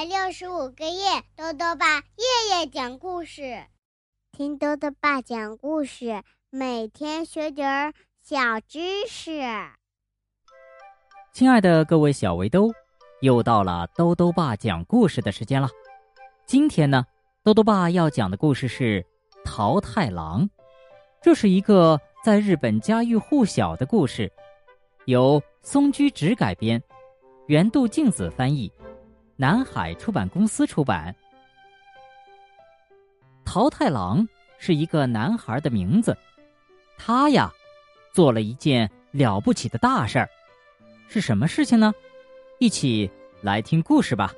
百六十五个夜，豆豆爸夜夜讲故事，听豆豆爸讲故事，每天学点儿小知识。亲爱的各位小围兜，又到了豆豆爸讲故事的时间了。今天呢，豆豆爸要讲的故事是《桃太郎》，这是一个在日本家喻户晓的故事，由松居直改编，原度静子翻译。南海出版公司出版。桃太郎是一个男孩的名字，他呀，做了一件了不起的大事儿，是什么事情呢？一起来听故事吧。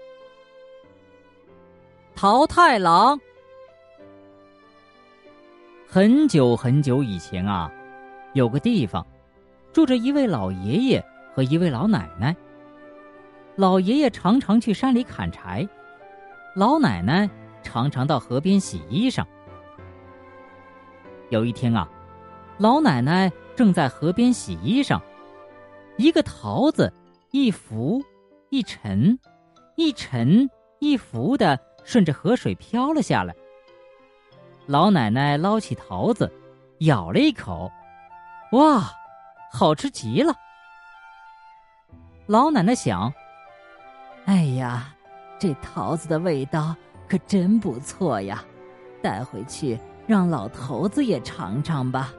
桃太郎，很久很久以前啊，有个地方，住着一位老爷爷和一位老奶奶。老爷爷常常去山里砍柴，老奶奶常常到河边洗衣裳。有一天啊，老奶奶正在河边洗衣裳，一个桃子一浮一沉，一沉一浮的顺着河水飘了下来。老奶奶捞起桃子，咬了一口，哇，好吃极了。老奶奶想。哎呀，这桃子的味道可真不错呀！带回去让老头子也尝尝吧。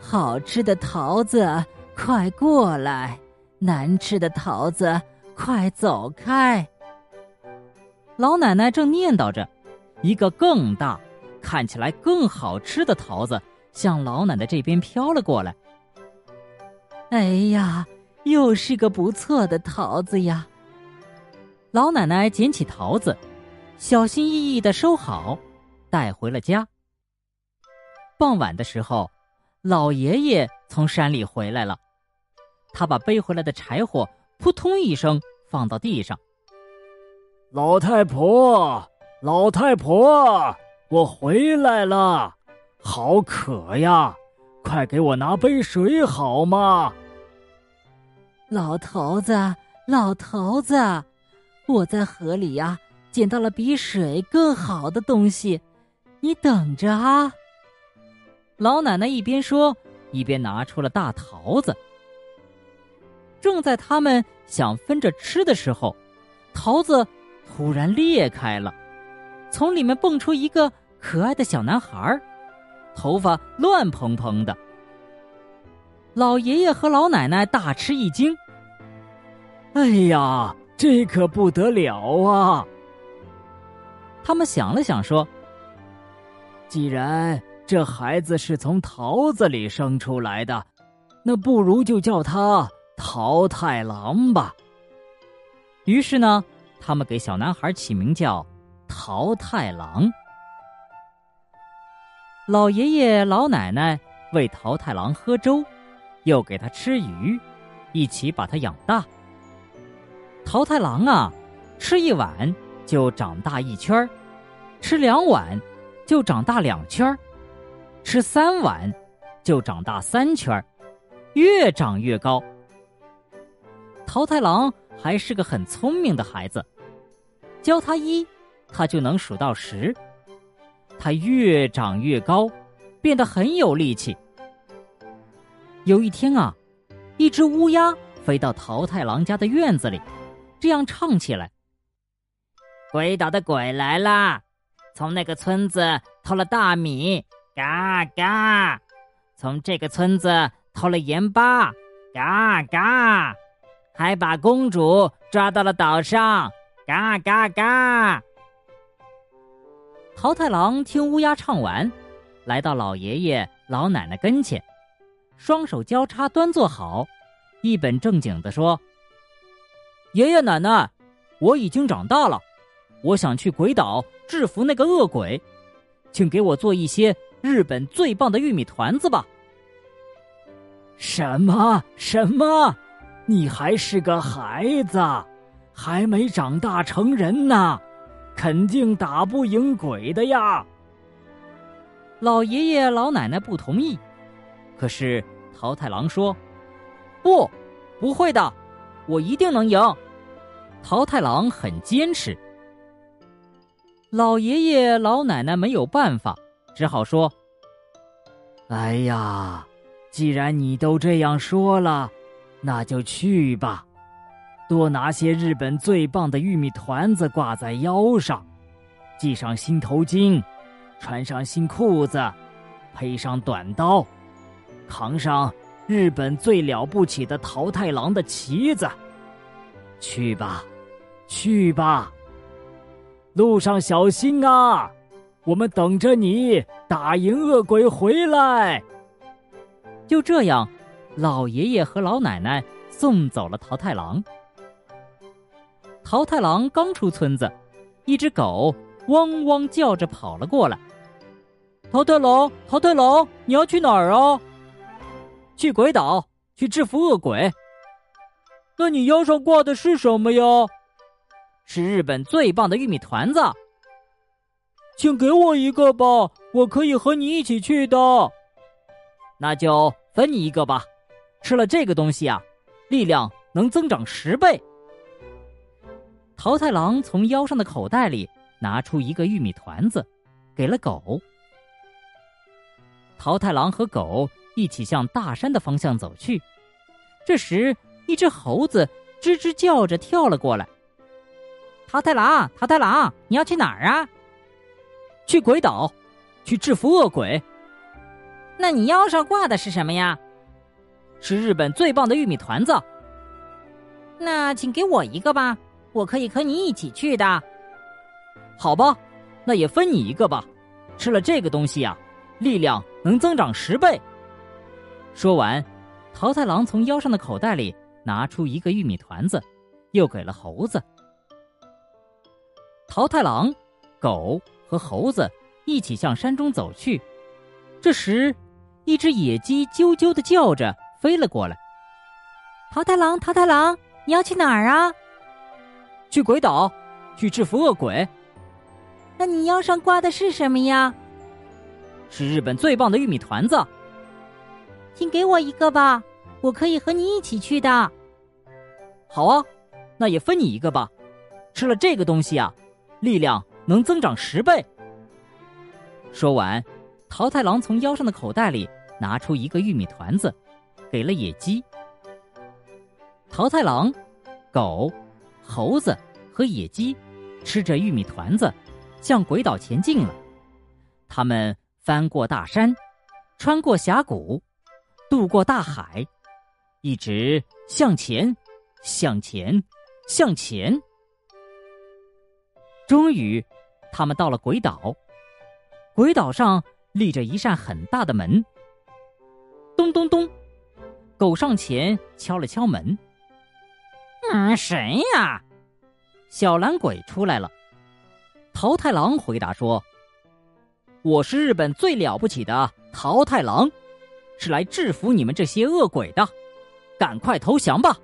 好吃的桃子，快过来；难吃的桃子，快走开。老奶奶正念叨着，一个更大、看起来更好吃的桃子向老奶奶这边飘了过来。哎呀，又是个不错的桃子呀！老奶奶捡起桃子，小心翼翼的收好，带回了家。傍晚的时候，老爷爷从山里回来了，他把背回来的柴火扑通一声放到地上。老太婆，老太婆，我回来了，好渴呀，快给我拿杯水好吗？老头子，老头子。我在河里呀，捡到了比水更好的东西，你等着啊！老奶奶一边说，一边拿出了大桃子。正在他们想分着吃的时候，桃子突然裂开了，从里面蹦出一个可爱的小男孩，头发乱蓬蓬的。老爷爷和老奶奶大吃一惊。哎呀！这可不得了啊！他们想了想，说：“既然这孩子是从桃子里生出来的，那不如就叫他桃太郎吧。”于是呢，他们给小男孩起名叫桃太郎。老爷爷、老奶奶喂桃太郎喝粥，又给他吃鱼，一起把他养大。桃太郎啊，吃一碗就长大一圈儿，吃两碗就长大两圈儿，吃三碗就长大三圈儿，越长越高。桃太郎还是个很聪明的孩子，教他一，他就能数到十。他越长越高，变得很有力气。有一天啊，一只乌鸦飞到桃太郎家的院子里。这样唱起来：“鬼岛的鬼来啦，从那个村子偷了大米，嘎嘎；从这个村子偷了盐巴，嘎嘎；还把公主抓到了岛上，嘎嘎嘎。”桃太郎听乌鸦唱完，来到老爷爷老奶奶跟前，双手交叉端坐好，一本正经的说。爷爷奶奶，我已经长大了，我想去鬼岛制服那个恶鬼，请给我做一些日本最棒的玉米团子吧。什么什么？你还是个孩子，还没长大成人呢，肯定打不赢鬼的呀。老爷爷老奶奶不同意，可是桃太郎说：“不，不会的。”我一定能赢！桃太郎很坚持。老爷爷老奶奶没有办法，只好说：“哎呀，既然你都这样说了，那就去吧。多拿些日本最棒的玉米团子挂在腰上，系上新头巾，穿上新裤子，配上短刀，扛上日本最了不起的桃太郎的旗子。去吧，去吧。”路上小心啊！我们等着你打赢恶鬼回来。就这样，老爷爷和老奶奶送走了桃太郎。桃太郎刚出村子，一只狗汪汪叫着跑了过来。桃太郎，桃太郎，你要去哪儿啊？去鬼岛，去制服恶鬼。那你腰上挂的是什么呀？是日本最棒的玉米团子，请给我一个吧，我可以和你一起去的。那就分你一个吧，吃了这个东西啊，力量能增长十倍。桃太郎从腰上的口袋里拿出一个玉米团子，给了狗。桃太郎和狗一起向大山的方向走去，这时一只猴子吱吱叫着跳了过来。桃太郎，桃太郎，你要去哪儿啊？去鬼岛，去制服恶鬼。那你腰上挂的是什么呀？是日本最棒的玉米团子。那请给我一个吧，我可以和你一起去的。好吧，那也分你一个吧。吃了这个东西呀，力量能增长十倍。说完，桃太郎从腰上的口袋里拿出一个玉米团子，又给了猴子。桃太郎、狗和猴子一起向山中走去。这时，一只野鸡啾啾的叫着飞了过来。桃太郎，桃太郎，你要去哪儿啊？去鬼岛，去制服恶鬼。那你腰上挂的是什么呀？是日本最棒的玉米团子。请给我一个吧，我可以和你一起去的。好啊，那也分你一个吧。吃了这个东西啊。力量能增长十倍。说完，桃太郎从腰上的口袋里拿出一个玉米团子，给了野鸡。桃太郎、狗、猴子和野鸡吃着玉米团子，向鬼岛前进了。他们翻过大山，穿过峡谷，渡过大海，一直向前，向前，向前。终于，他们到了鬼岛。鬼岛上立着一扇很大的门。咚咚咚，狗上前敲了敲门。嗯，谁呀？小蓝鬼出来了。桃太郎回答说：“我是日本最了不起的桃太郎，是来制服你们这些恶鬼的。赶快投降吧！”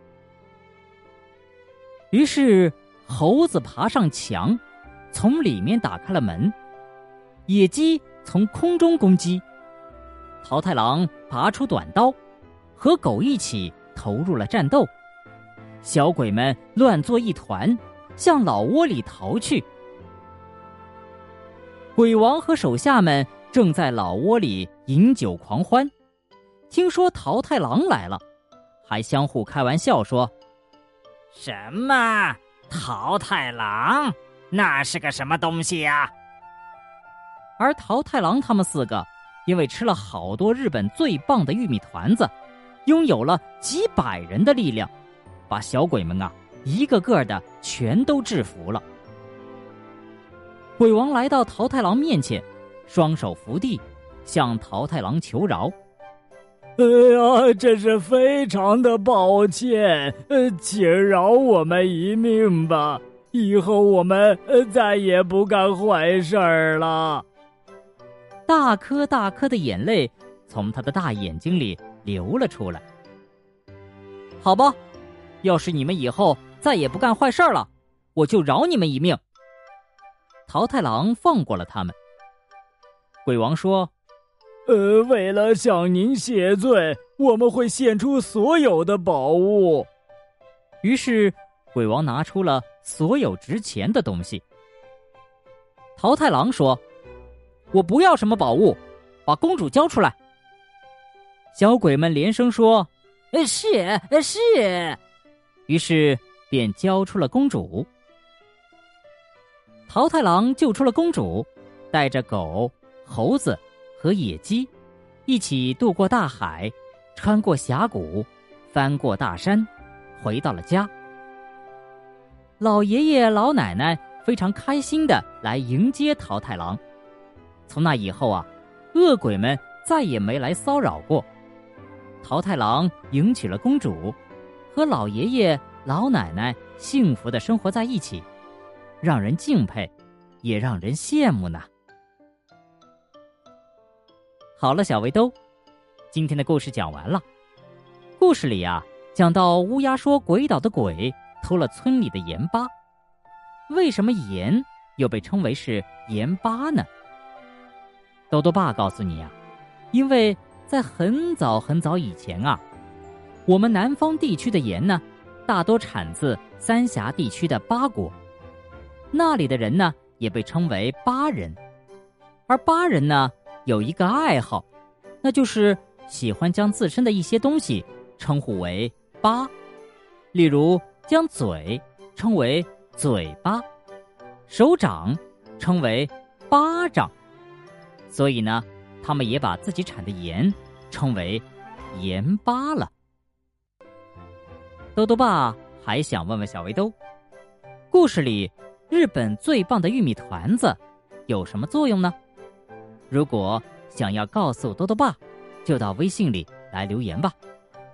于是，猴子爬上墙。从里面打开了门，野鸡从空中攻击，桃太郎拔出短刀，和狗一起投入了战斗。小鬼们乱作一团，向老窝里逃去。鬼王和手下们正在老窝里饮酒狂欢，听说桃太郎来了，还相互开玩笑说：“什么桃太郎？”那是个什么东西呀？而桃太郎他们四个，因为吃了好多日本最棒的玉米团子，拥有了几百人的力量，把小鬼们啊一个个的全都制服了。鬼王来到桃太郎面前，双手扶地，向桃太郎求饶：“哎呀，真是非常的抱歉，呃，请饶我们一命吧。”以后我们再也不干坏事儿了。大颗大颗的眼泪从他的大眼睛里流了出来。好吧，要是你们以后再也不干坏事了，我就饶你们一命。桃太郎放过了他们。鬼王说：“呃，为了向您谢罪，我们会献出所有的宝物。”于是。鬼王拿出了所有值钱的东西。桃太郎说：“我不要什么宝物，把公主交出来。”小鬼们连声说：“是是。”于是便交出了公主。桃太郎救出了公主，带着狗、猴子和野鸡，一起渡过大海，穿过峡谷，翻过大山，回到了家。老爷爷老奶奶非常开心的来迎接桃太郎。从那以后啊，恶鬼们再也没来骚扰过。桃太郎迎娶了公主，和老爷爷老奶奶幸福的生活在一起，让人敬佩，也让人羡慕呢。好了，小围兜，今天的故事讲完了。故事里啊，讲到乌鸦说鬼岛的鬼偷了村里的盐巴，为什么盐又被称为是盐巴呢？豆豆爸告诉你啊，因为。在很早很早以前啊，我们南方地区的盐呢，大多产自三峡地区的巴国，那里的人呢也被称为巴人，而巴人呢有一个爱好，那就是喜欢将自身的一些东西称呼为巴，例如将嘴称为嘴巴，手掌称为巴掌，所以呢。他们也把自己产的盐称为盐巴了。豆豆爸还想问问小围兜，故事里日本最棒的玉米团子有什么作用呢？如果想要告诉豆豆爸，就到微信里来留言吧。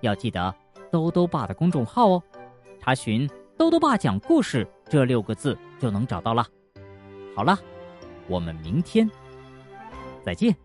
要记得豆豆爸的公众号哦，查询“豆豆爸讲故事”这六个字就能找到了。好了，我们明天再见。